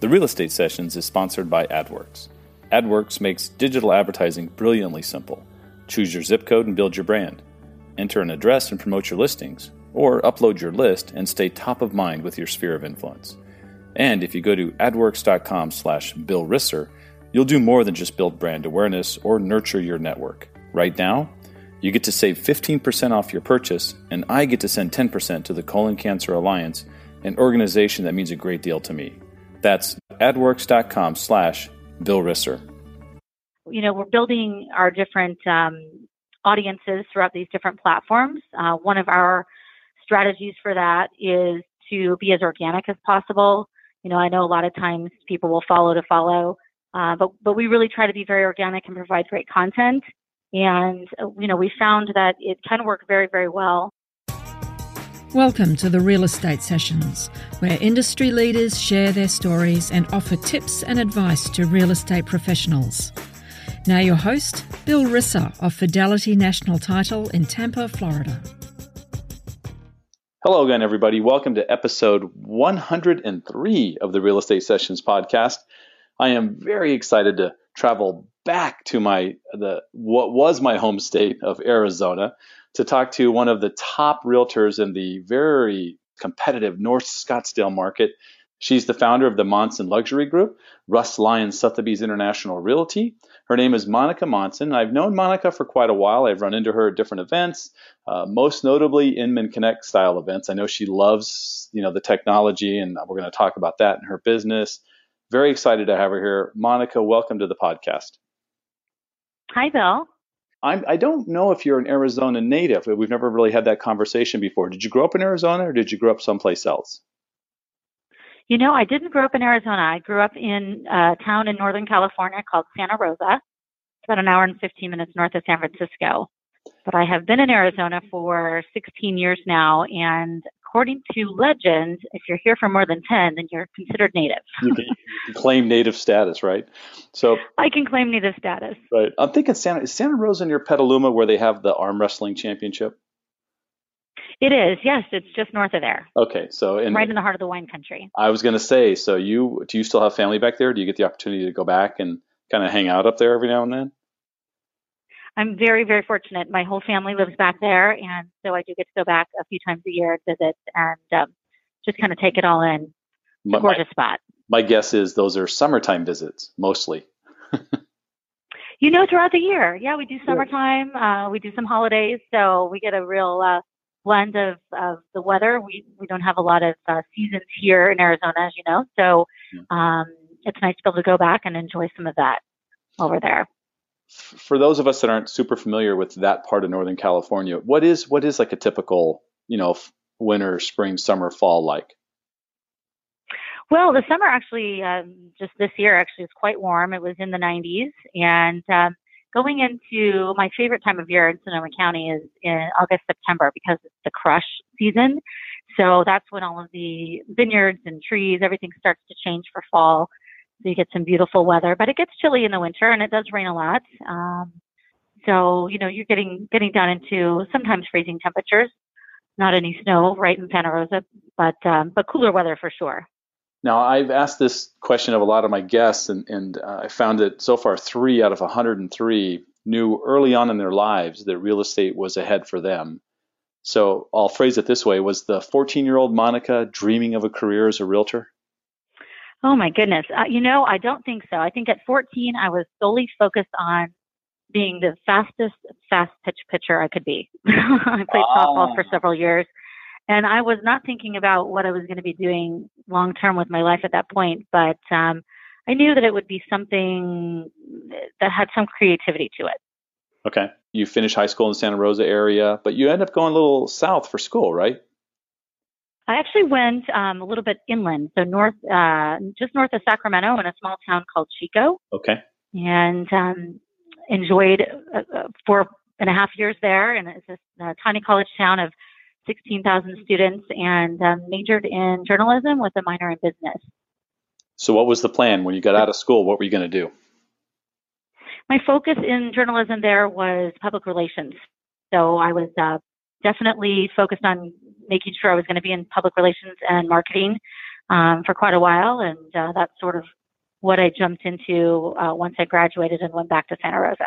The Real Estate Sessions is sponsored by Adwerx. Adwerx makes digital advertising brilliantly simple. Choose your zip code and build your brand. Enter an address and promote your listings, or upload your list and stay top of mind with your sphere of influence. And if you go to adwerx.com slash Bill Risser, you'll do more than just build brand awareness or nurture your network. Right now, you get to save 15% off your purchase, and I get to send 10% to the Colon Cancer Alliance, an organization that means a great deal to me. That's adwerx.com slash Bill Risser. You know, we're building our different um, audiences throughout these different platforms. Uh, one of our strategies for that is to be as organic as possible. You know, I know a lot of times people will follow to follow, uh, but but we really try to be very organic and provide great content. And you know, we found that it can work very very well. Welcome to the Real Estate Sessions, where industry leaders share their stories and offer tips and advice to real estate professionals. Now, your host, Bill Risser of Fidelity National Title in Tampa, Florida. Hello again, everybody. Welcome to episode 103 of the Real Estate Sessions podcast. I am very excited to travel back to my the what was my home state of Arizona to talk to one of the top realtors in the very competitive North Scottsdale market. She's the founder of the Monson Luxury Group, Russ Lyon Sotheby's International Realty. Her name is Monica Monson. I've known Monica for quite a while. I've run into her at different events, uh, most notably Inman Connect style events. I know she loves, you know, the technology, and we're going to talk about that in her business. Very excited to have her here. Monica, welcome to the podcast. Hi, Bill. I'm, I do not know if you're an Arizona native. We've never really had that conversation before. Did you grow up in Arizona or did you grow up someplace else? You know, I didn't grow up in Arizona. I grew up in a town in Northern California called Santa Rosa. It's about an hour and 15 minutes north of San Francisco. But I have been in Arizona for 16 years now, and according to legend, if you're here for more than 10, then you're considered native. you, can, claim native status, right? So I can claim native status. Right. I'm thinking Santa is Santa Rosa near Petaluma where they have the arm wrestling championship. It is, yes. It's just north of there. Okay, so in, right in the heart of the wine country. I was going to say, so you do you still have family back there? Do you get the opportunity to go back and kind of hang out up there every now and then? I'm very, very fortunate. My whole family lives back there, and so I do get to go back a few times a year and visit and um, just kind of take it all in. A gorgeous my, spot. My guess is those are summertime visits mostly. you know, throughout the year, yeah, we do summertime. Uh, we do some holidays, so we get a real uh, blend of, of the weather. We we don't have a lot of uh, seasons here in Arizona, as you know, so um, it's nice to be able to go back and enjoy some of that over there for those of us that aren't super familiar with that part of Northern California, what is what is like a typical, you know, winter, spring, summer, fall like? Well, the summer actually, um, just this year, actually is quite warm. It was in the 90s, and um, going into my favorite time of year in Sonoma County is in August, September because it's the crush season. So that's when all of the vineyards and trees, everything starts to change for fall. So you get some beautiful weather, but it gets chilly in the winter and it does rain a lot. Um, so you know you're getting getting down into sometimes freezing temperatures. Not any snow right in Santa Rosa, but um, but cooler weather for sure. Now I've asked this question of a lot of my guests, and, and uh, I found that so far three out of 103 knew early on in their lives that real estate was ahead for them. So I'll phrase it this way: Was the 14-year-old Monica dreaming of a career as a realtor? Oh my goodness. Uh, you know, I don't think so. I think at 14, I was solely focused on being the fastest fast pitch pitcher I could be. I played oh. softball for several years and I was not thinking about what I was going to be doing long term with my life at that point, but um, I knew that it would be something that had some creativity to it. Okay. You finished high school in the Santa Rosa area, but you end up going a little south for school, right? I actually went um, a little bit inland, so north, uh, just north of Sacramento, in a small town called Chico. Okay. And um, enjoyed uh, uh four and a half years there, and it's a, a tiny college town of 16,000 students, and um, majored in journalism with a minor in business. So, what was the plan when you got out of school? What were you going to do? My focus in journalism there was public relations. So I was uh, definitely focused on making sure I was going to be in public relations and marketing. um, for quite a while, and uh, that's sort of what I jumped into uh, once I graduated and went back to Santa Rosa.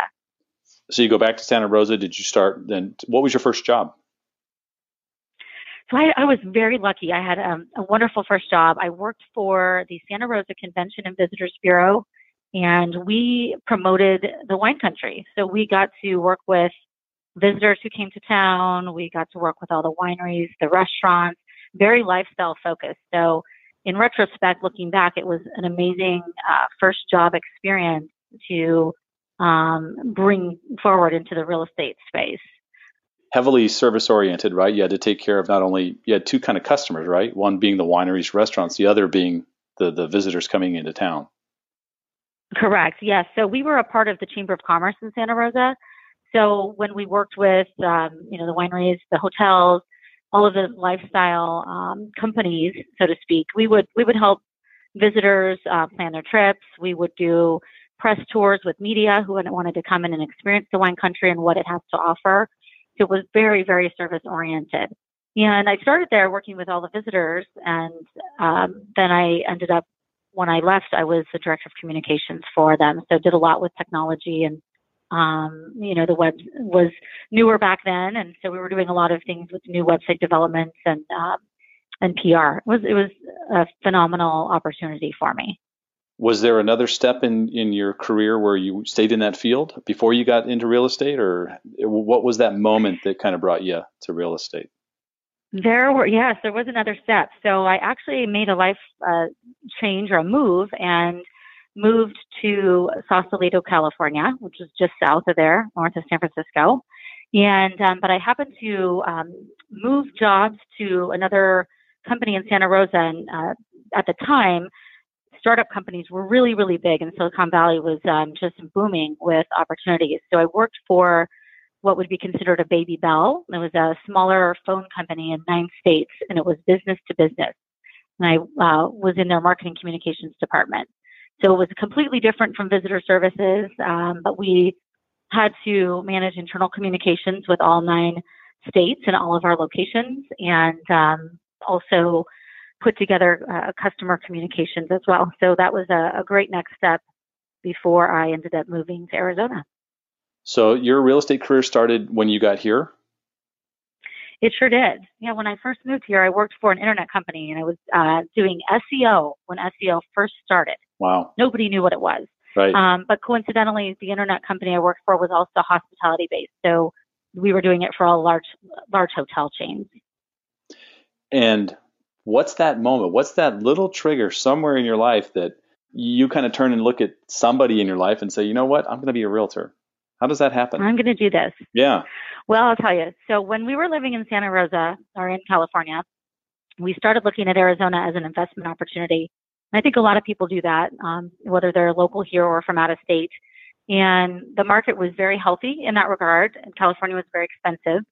So you go back to Santa Rosa. Did you start then? What was your first job? So I, I was very lucky. I had um, a wonderful first job. I worked for the Santa Rosa Convention and Visitors Bureau, and we promoted the wine country. So we got to work with visitors who came to town. We got to work with all the wineries, the restaurants, very lifestyle focused. So in retrospect, looking back, it was an amazing uh, first job experience to um, bring forward into the real estate space. Heavily service oriented, right? You had to take care of not only you had two kind of customers, right? One being the wineries, restaurants, the other being the the visitors coming into town. Correct. Yes. So we were a part of the Chamber of Commerce in Santa Rosa. So when we worked with, um, you know, the wineries, the hotels, all of the lifestyle um, companies, so to speak, we would we would help visitors uh, plan their trips. We would do press tours with media who wanted to come in and experience the wine country and what it has to offer. So it was very, very service oriented. And I started there working with all the visitors, and um, then I ended up when I left, I was the director of communications for them. So did a lot with technology and um, you know, the web was newer back then, and so we were doing a lot of things with new website developments and um, and PR. It was it was a phenomenal opportunity for me. Was there another step in in your career where you stayed in that field before you got into real estate, or what was that moment that kind of brought you to real estate? There were yes, there was another step. So I actually made a life uh, change or a move and moved to Sausalito, California, which is just south of there, north of San Francisco. And um, but I happened to um, move jobs to another company in Santa Rosa, and uh, at the time, startup companies were really, really big, and Silicon Valley was um, just booming with opportunities. So I worked for what would be considered a baby bell. It was a smaller phone company in nine states, and it was business to business. And I uh, was in their marketing communications department. So it was completely different from visitor services, um, but we had to manage internal communications with all nine states and all of our locations, and um, also put together uh, customer communications as well. So that was a, a great next step before I ended up moving to Arizona. So your real estate career started when you got here? It sure did. Yeah, when I first moved here, I worked for an internet company and I was uh, doing SEO when SEO first started. Wow. Nobody knew what it was. Right. Um, but coincidentally, the internet company I worked for was also hospitality based. So we were doing it for all large, large hotel chains. And what's that moment? What's that little trigger somewhere in your life that you kind of turn and look at somebody in your life and say, you know what, I'm going to be a realtor? How does that happen? I'm going to do this. Yeah. Well, I'll tell you. So when we were living in Santa Rosa or in California, we started looking at Arizona as an investment opportunity. And I think a lot of people do that, um, whether they're local here or from out of state. And the market was very healthy in that regard. And California was very expensive.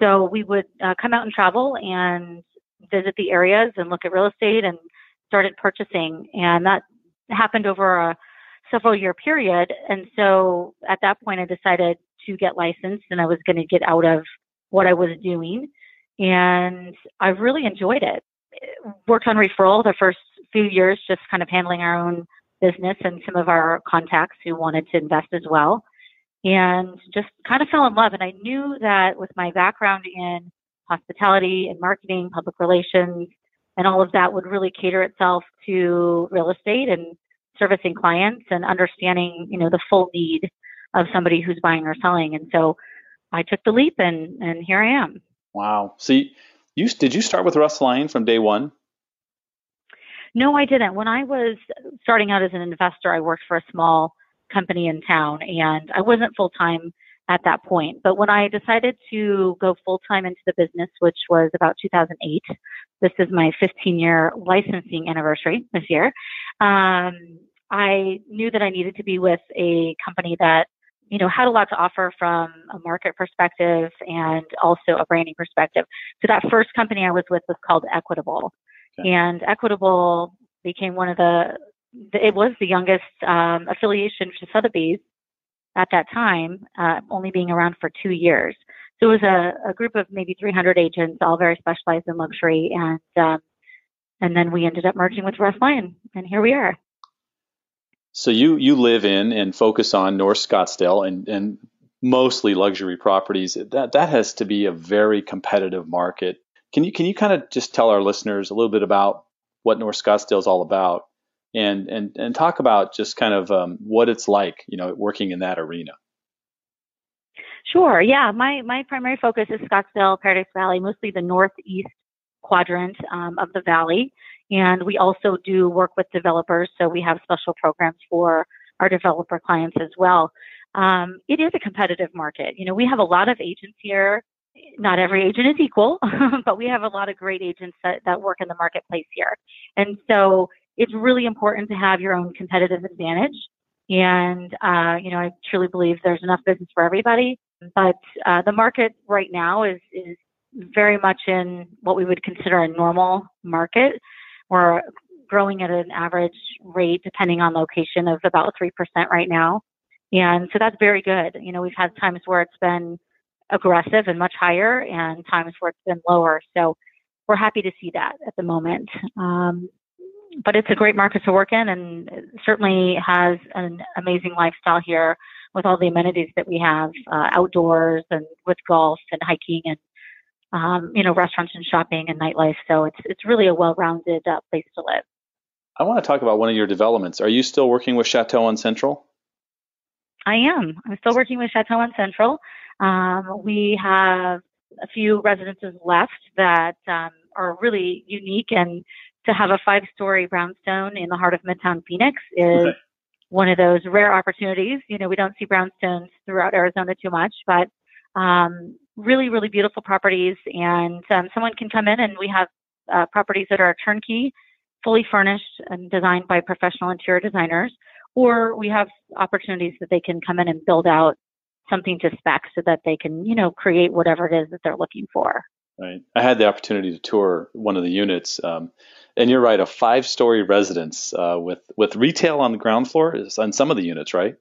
So we would uh, come out and travel and visit the areas and look at real estate and started purchasing. And that happened over a several year period. And so at that point, I decided to get licensed and I was going to get out of what I was doing. And I really enjoyed it. Worked on referral the first few years, just kind of handling our own business and some of our contacts who wanted to invest as well. And just kind of fell in love. And I knew that with my background in hospitality and marketing, public relations, and all of that would really cater itself to real estate and servicing clients and understanding, you know, the full need of somebody who's buying or selling. And so I took the leap and, and here I am. Wow. See, you, did you start with Russ Lyon from day one? No, I didn't. When I was starting out as an investor, I worked for a small company in town and I wasn't full time at that point. But when I decided to go full time into the business, which was about 2008, this is my 15 year licensing anniversary this year. Um, I knew that I needed to be with a company that, you know, had a lot to offer from a market perspective and also a branding perspective. So that first company I was with was called Equitable. Okay. And Equitable became one of the, it was the youngest um, affiliation to Sotheby's at that time, uh, only being around for two years. So it was a, a, group of maybe 300 agents, all very specialized in luxury. And um, and then we ended up merging with Russ Lyon, and here we are. So you you live in and focus on North Scottsdale and and mostly luxury properties. That that has to be a very competitive market. Can you can you kind of just tell our listeners a little bit about what North Scottsdale is all about, and and and talk about just kind of um, what it's like, you know, working in that arena. Sure. Yeah. My my primary focus is Scottsdale, Paradise Valley, mostly the northeast quadrant um, of the valley, and we also do work with developers. So we have special programs for our developer clients as well. Um, it is a competitive market. You know, we have a lot of agents here. Not every agent is equal, but we have a lot of great agents that, that work in the marketplace here. And so it's really important to have your own competitive advantage. And, uh, you know, I truly believe there's enough business for everybody. But uh, the market right now is, is very much in what we would consider a normal market. We're growing at an average rate, depending on location, of about 3% right now. And so that's very good. You know, we've had times where it's been aggressive and much higher and times where it's been lower. So we're happy to see that at the moment. Um, but it's a great market to work in and certainly has an amazing lifestyle here with all the amenities that we have uh, outdoors and with golf and hiking and um, you know restaurants and shopping and nightlife. So it's it's really a well-rounded uh, place to live. I want to talk about one of your developments. Are you still working with Chateau on Central? I am. I'm still working with Chateau on Central. Um, we have a few residences left that um, are really unique, and to have a five-story brownstone in the heart of Midtown Phoenix is okay. one of those rare opportunities. You know, we don't see brownstones throughout Arizona too much, but um, really, really beautiful properties, and um, someone can come in, and we have uh, properties that are turnkey, fully furnished, and designed by professional interior designers or we have opportunities that they can come in and build out something to spec so that they can, you know, create whatever it is that they're looking for. Right. I had the opportunity to tour one of the units, um, and you're right, a five-story residence uh, with with retail on the ground floor is on some of the units, right?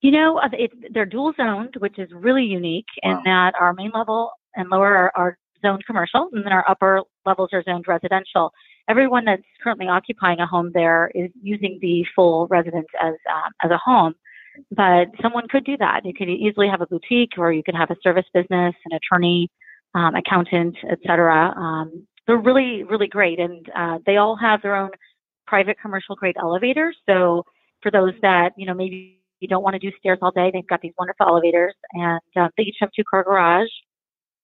You know, uh, it, they're dual zoned, which is really unique wow. in that our main level and lower are, are zoned commercial, and then our upper levels are zoned residential everyone that's currently occupying a home there is using the full residence as um, as a home. But someone could do that. You could easily have a boutique, or you could have a service business, an attorney, um, accountant, etc. Um, they're really, really great, and uh, they all have their own private commercial grade elevators. So for those that you know maybe you don't want to do stairs all day, they've got these wonderful elevators, and uh, they each have two car garage,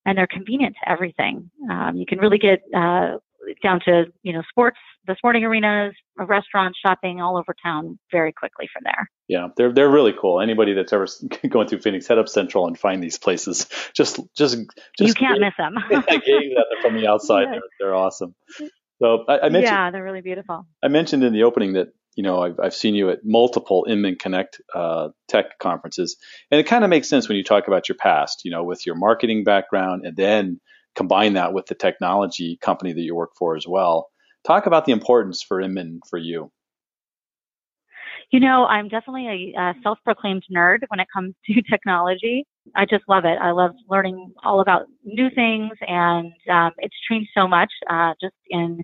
and they're convenient to everything. Um, you can really get uh, down to you know sports, the sporting arenas, restaurants, shopping all over town very quickly from there. Yeah, they're they're really cool. Anybody that's ever going through Phoenix, head up Central and find these places. Just just just you can't miss them. gaze at them from the outside. They're, they're awesome. So I, I, mentioned yeah, they're really beautiful. I mentioned in the opening that you know I've, I've seen you at multiple Inman Connect uh, tech conferences, and it kind of makes sense when you talk about your past. You know, with your marketing background and then combine that with the technology company that you work for as well. Talk about the importance for Inman for you. You know, I'm definitely a, a self-proclaimed nerd when it comes to technology. I just love it. I love learning all about new things, and um, it's changed so much uh, just in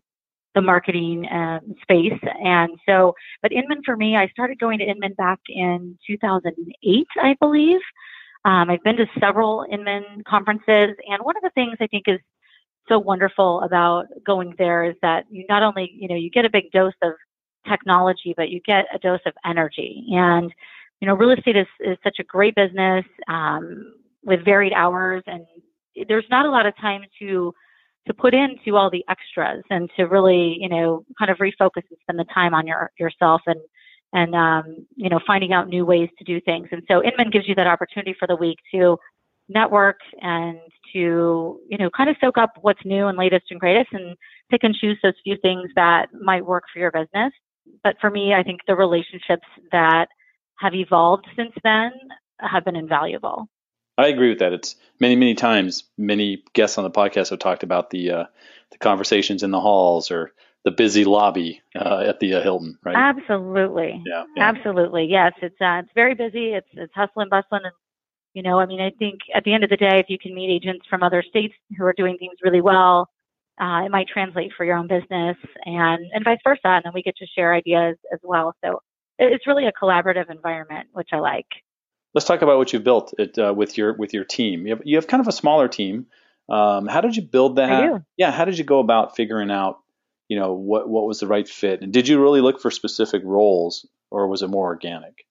the marketing uh, space. And so, but Inman for me, I started going to Inman back in 2008, I believe. Um, I've been to several Inman conferences, and one of the things I think is so wonderful about going there is that you not only, you know, you get a big dose of technology, but you get a dose of energy. And, you know, real estate is, is such a great business um, with varied hours, and there's not a lot of time to to put into all the extras and to really, you know, kind of refocus and spend the time on your yourself and and um, you know finding out new ways to do things. And so Inman gives you that opportunity for the week to network and to you know kind of soak up what's new and latest and greatest and pick and choose those few things that might work for your business. But for me, I think the relationships that have evolved since then have been invaluable. I agree with that. It's many, many times. Many guests on the podcast have talked about the uh, the conversations in the halls or the busy lobby uh, at the uh, Hilton, right? Absolutely. Yeah, yeah. Absolutely. Yes, it's uh, it's very busy. It's it's hustling, bustling, and you know, I mean, I think at the end of the day, if you can meet agents from other states who are doing things really well, uh, it might translate for your own business and, and vice versa. And then we get to share ideas as well. So it's really a collaborative environment, which I like. Let's talk about what you've built it, uh, with your with your team. You have, you have kind of a smaller team. Um, how did you build that? Yeah, how did you go about figuring out, you know, what what was the right fit? And did you really look for specific roles, or was it more organic?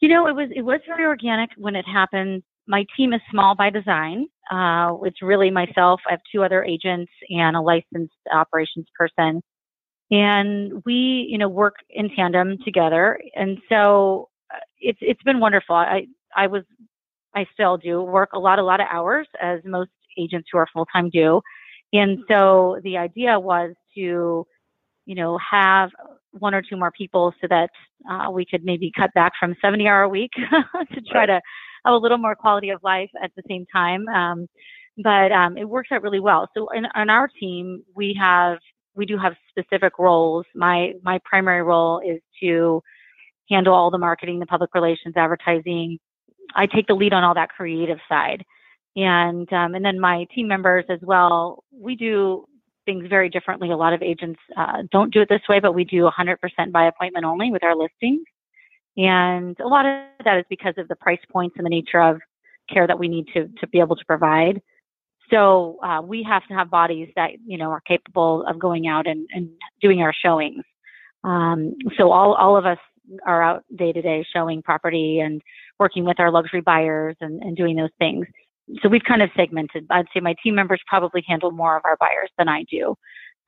You know, it was it was very organic when it happened. My team is small by design. Uh, it's really myself. I have two other agents and a licensed operations person, and we, you know, work in tandem together. And so uh, it's it's been wonderful. I I was I still do work a lot a lot of hours as most agents who are full time do, and so the idea was to, you know, have one or two more people so that uh, we could maybe cut back from 70 hour a week to try to have a little more quality of life at the same time. Um, but um, it works out really well. So in, in our team, we have we do have specific roles. My my primary role is to handle all the marketing, the public relations, advertising. I take the lead on all that creative side, and um, and then my team members as well. We do things very differently. A lot of agents uh, don't do it this way, but we do 100% by appointment only with our listings. And a lot of that is because of the price points and the nature of care that we need to, to be able to provide. So uh, we have to have bodies that, you know, are capable of going out and, and doing our showings. Um, so all, all of us are out day to day showing property and working with our luxury buyers and, and doing those things so we've kind of segmented. I'd say my team members probably handle more of our buyers than I do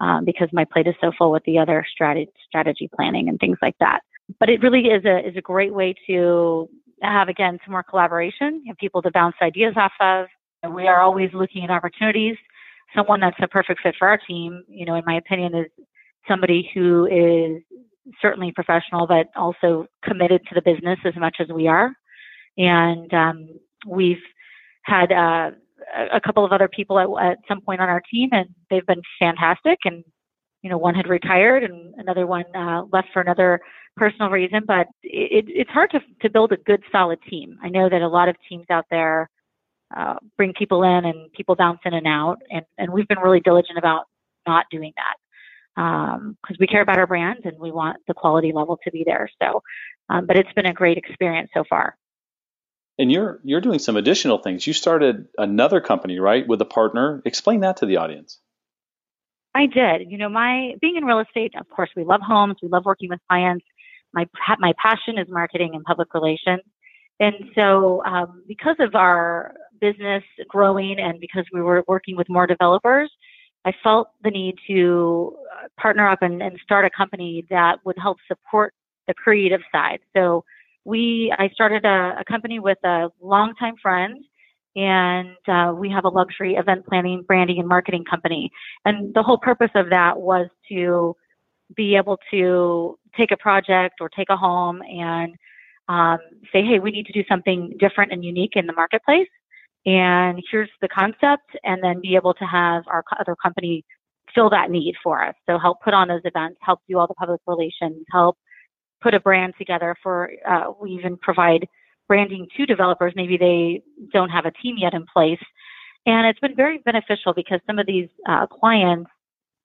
um, because my plate is so full with the other strategy, strategy planning and things like that. But it really is a is a great way to have again some more collaboration, have people to bounce ideas off of. We are always looking at opportunities. Someone that's a perfect fit for our team, you know, in my opinion, is somebody who is certainly professional, but also committed to the business as much as we are. And um, we've had uh, a couple of other people at, at some point on our team, and they've been fantastic. And you know, one had retired, and another one uh, left for another personal reason. But it, it's hard to to build a good, solid team. I know that a lot of teams out there uh, bring people in, and people bounce in and out, and and we've been really diligent about not doing that because um, we care about our brand and we want the quality level to be there. So, um, but it's been a great experience so far. And you're you're doing some additional things. You started another company, right, with a partner. Explain that to the audience. I did. You know, my being in real estate, of course, we love homes, we love working with clients. My my passion is marketing and public relations. And so, um, because of our business growing and because we were working with more developers, I felt the need to uh, partner up and, and start a company that would help support the creative side. So we I started a, a company with a longtime friend, and uh, we have a luxury event planning, branding, and marketing company. And the whole purpose of that was to be able to take a project or take a home and um, say, hey, we need to do something different and unique in the marketplace. And here's the concept, and then be able to have our other company fill that need for us. So help put on those events, help do all the public relations, help put a brand together for, uh, we even provide branding to developers. Maybe they don't have a team yet in place. And it's been very beneficial because some of these uh, clients,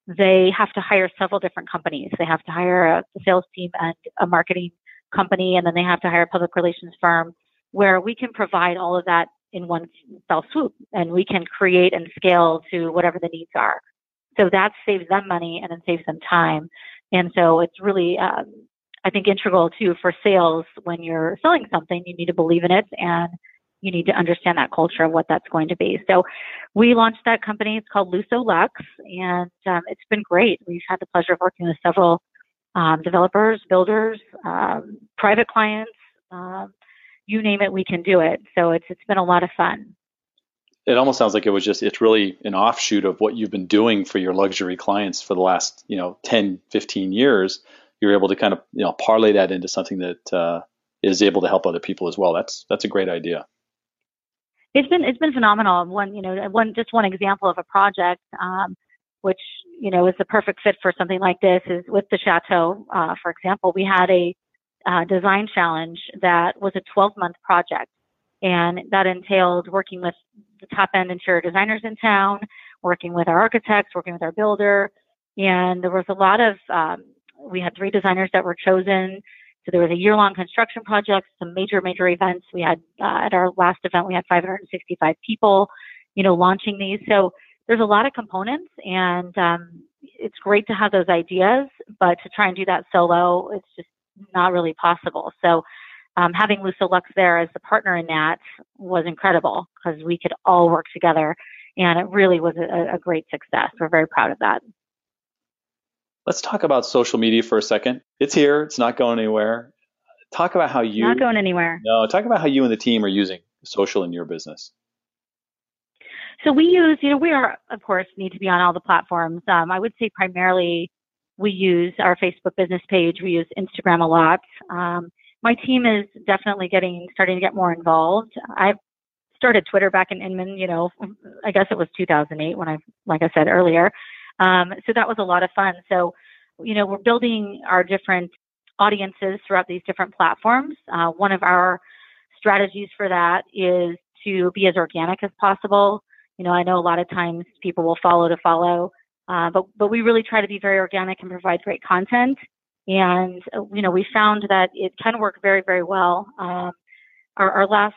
they have to hire several different companies. They have to hire a, sales team and a marketing company, and then they have to hire a public relations firm where we can provide all of that in one fell swoop and we can create and scale to whatever the needs are. So that saves them money and then saves them time. And so it's really um, I think integral too for sales when you're selling something, you need to believe in it and you need to understand that culture of what that's going to be. So we launched that company. It's called Lusso Lux and um, it's been great. We've had the pleasure of working with several um, developers, builders, um, private clients, um, you name it, we can do it. So it's, it's been a lot of fun. It almost sounds like it was just, it's really an offshoot of what you've been doing for your luxury clients for the last, you know, 10, 15 years you're able to kind of you know parlay that into something that uh, is able to help other people as well. That's that's a great idea. It's been it's been phenomenal. One you know one just one example of a project um, which you know is the perfect fit for something like this is with the chateau. Uh, for example, we had a uh, design challenge that was a 12 month project, and that entailed working with the top end interior designers in town, working with our architects, working with our builder, and there was a lot of. Um, we had three designers that were chosen. So there was a year-long construction project, some major, major events. We had uh, at our last event, we had 565 people, you know, launching these. So there's a lot of components, and um, it's great to have those ideas, but to try and do that solo, it's just not really possible. So um, having Lusso Lux there as the partner in that was incredible because we could all work together, and it really was a, a great success. We're very proud of that. Let's talk about social media for a second. It's here. It's not going anywhere. Talk about how you not going anywhere. No, talk about how you and the team are using social in your business. So we use, you know, we are of course need to be on all the platforms. Um, I would say primarily we use our Facebook business page. We use Instagram a lot. Um, my team is definitely getting starting to get more involved. I've started Twitter back in Inman, you know, I guess it was 2008 when I, like I said earlier. Um, so that was a lot of fun. So, you know, we're building our different audiences throughout these different platforms. Uh, one of our strategies for that is to be as organic as possible. You know, I know a lot of times people will follow to follow, uh, but but we really try to be very organic and provide great content. And uh, you know, we found that it can work very very well. Um, our, our last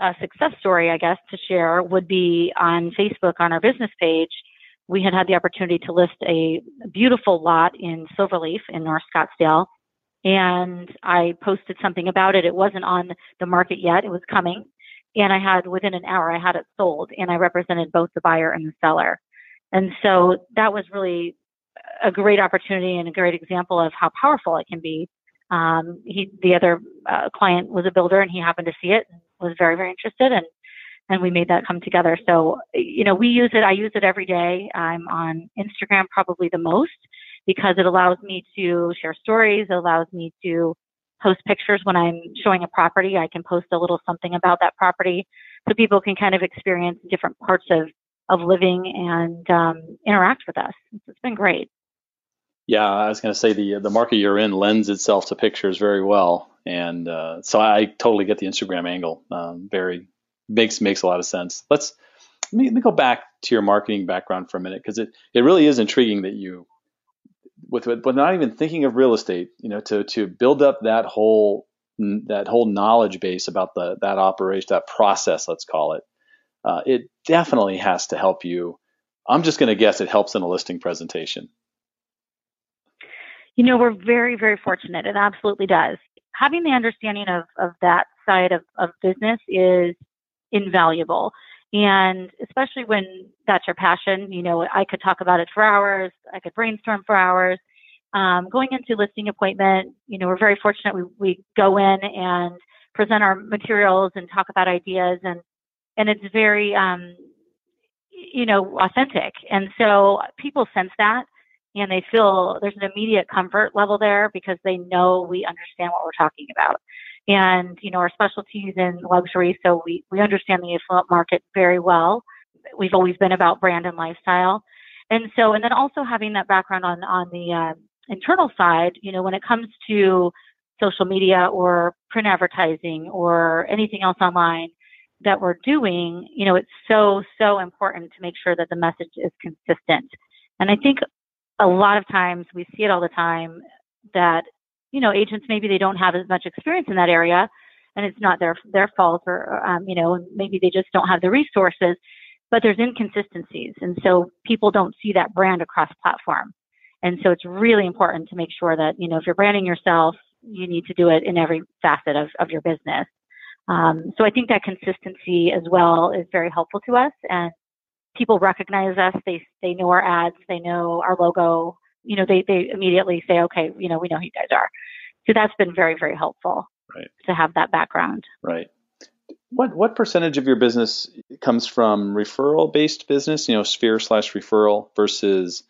uh, success story, I guess, to share would be on Facebook on our business page we had had the opportunity to list a beautiful lot in Silverleaf in North Scottsdale. And I posted something about it. It wasn't on the market yet. It was coming. And I had, within an hour, I had it sold and I represented both the buyer and the seller. And so that was really a great opportunity and a great example of how powerful it can be. Um, he, the other uh, client was a builder and he happened to see it and was very, very interested. And and we made that come together. So, you know, we use it. I use it every day. I'm on Instagram probably the most because it allows me to share stories. It allows me to post pictures when I'm showing a property. I can post a little something about that property so people can kind of experience different parts of, of living and um, interact with us. It's been great. Yeah, I was going to say the the market you're in lends itself to pictures very well, and uh, so I totally get the Instagram angle. Um, very makes makes a lot of sense. Let's let me, let me go back to your marketing background for a minute because it it really is intriguing that you with but not even thinking of real estate, you know, to to build up that whole that whole knowledge base about the that operation, that process, let's call it. Uh, it definitely has to help you. I'm just going to guess it helps in a listing presentation. You know, we're very, very fortunate. It absolutely does. Having the understanding of, of that side of, of business is invaluable. And especially when that's your passion, you know, I could talk about it for hours, I could brainstorm for hours. Um, going into listing appointment, you know, we're very fortunate. We, we go in and present our materials and talk about ideas and, and it's very, um, you know, authentic. And so people sense that and they feel there's an immediate comfort level there because they know we understand what we're talking about and you know our specialties in luxury so we we understand the affluent market very well. We've always been about brand and lifestyle. And so and then also having that background on on the uh, internal side you know when it comes to social media or print advertising or anything else online that we're doing you know it's so so important to make sure that the message is consistent. And i think a lot of times we see it all the time that you know, agents maybe they don't have as much experience in that area, and it's not their their fault, or um, you know, maybe they just don't have the resources. But there's inconsistencies, and so people don't see that brand across platform. And so it's really important to make sure that you know if you're branding yourself, you need to do it in every facet of, of your business. Um, so I think that consistency as well is very helpful to us, and people recognize us. They they know our ads, they know our logo, you know, they, they immediately say, okay, you know, we know who you guys are. So that's been very, very helpful right. to have that background. Right. What what percentage of your business comes from referral based business, you know, sphere slash referral versus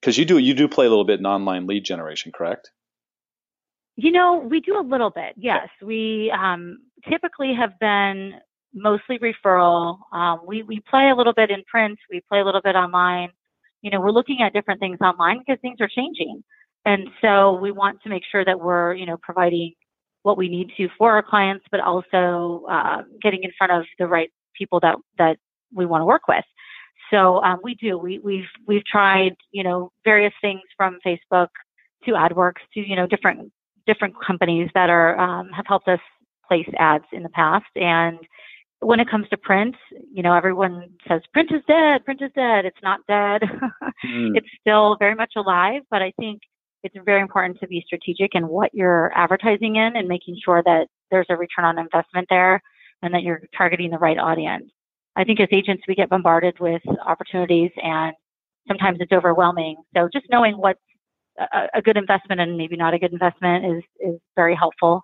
because you do you do play a little bit in online lead generation, correct? You know, we do a little bit. Yes, we um, typically have been mostly referral. Um, we we play a little bit in print. We play a little bit online you know, we're looking at different things online because things are changing. And so we want to make sure that we're, you know, providing what we need to for our clients, but also uh, getting in front of the right people that, that we want to work with. So um, we do. We, we've we've tried you know various things from Facebook to Adwerx to you know different different companies that are um, have helped us place ads in the past. And when it comes to print, you know everyone says print is dead, print is dead. It's not dead. mm. It's still very much alive. But I think it's very important to be strategic in what you're advertising in and making sure that there's a return on investment there and that you're targeting the right audience. I think as agents, we get bombarded with opportunities and sometimes it's overwhelming. So just knowing what's a, a good investment and maybe not a good investment is, is very helpful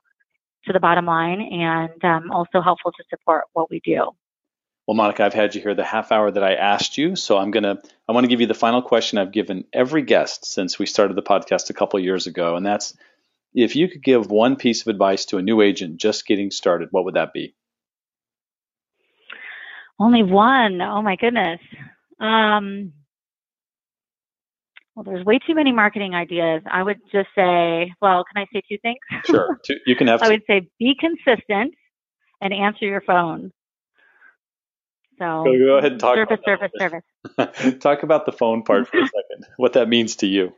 to the bottom line and um, also helpful to support what we do. Well, Monica, I've had you here the half hour that I asked you, so I'm gonna I want to give you the final question I've given every guest since we started the podcast a couple years ago, and that's if you could give one piece of advice to a new agent just getting started, what would that be? Only one. Oh my goodness. Um, well, there's way too many marketing ideas. I would just say, well, can I say two things? Sure. You can have. I would say be consistent and answer your phone. So go, go ahead and talk. Service, service, service. talk about the phone part for a second. What that means to you.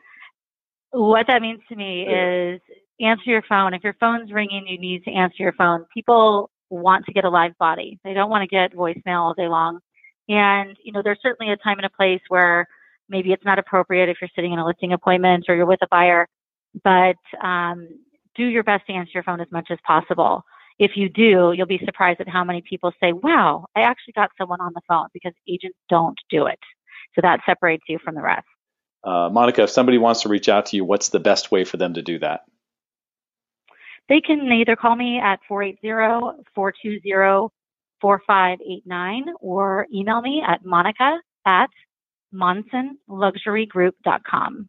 What that means to me yeah. is answer your phone. If your phone's ringing, you need to answer your phone. People want to get a live body. They don't want to get voicemail all day long. And, you know, there's certainly a time and a place where maybe it's not appropriate if you're sitting in a listing appointment or you're with a buyer, but um, do your best to answer your phone as much as possible. If you do, you'll be surprised at how many people say, wow, I actually got someone on the phone because agents don't do it. So that separates you from the rest. Uh, Monica, if somebody wants to reach out to you, what's the best way for them to do that? They can either call me at 480-420-4589 or email me at monica at monsonluxurygroup.com.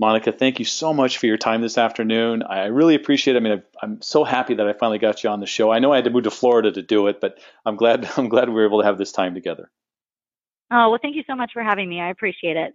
Monica, thank you so much for your time this afternoon. I really appreciate it. I mean, I'm so happy that I finally got you on the show. I know I had to move to Florida to do it, but I'm glad I'm glad we were able to have this time together. Oh, well, thank you so much for having me. I appreciate it.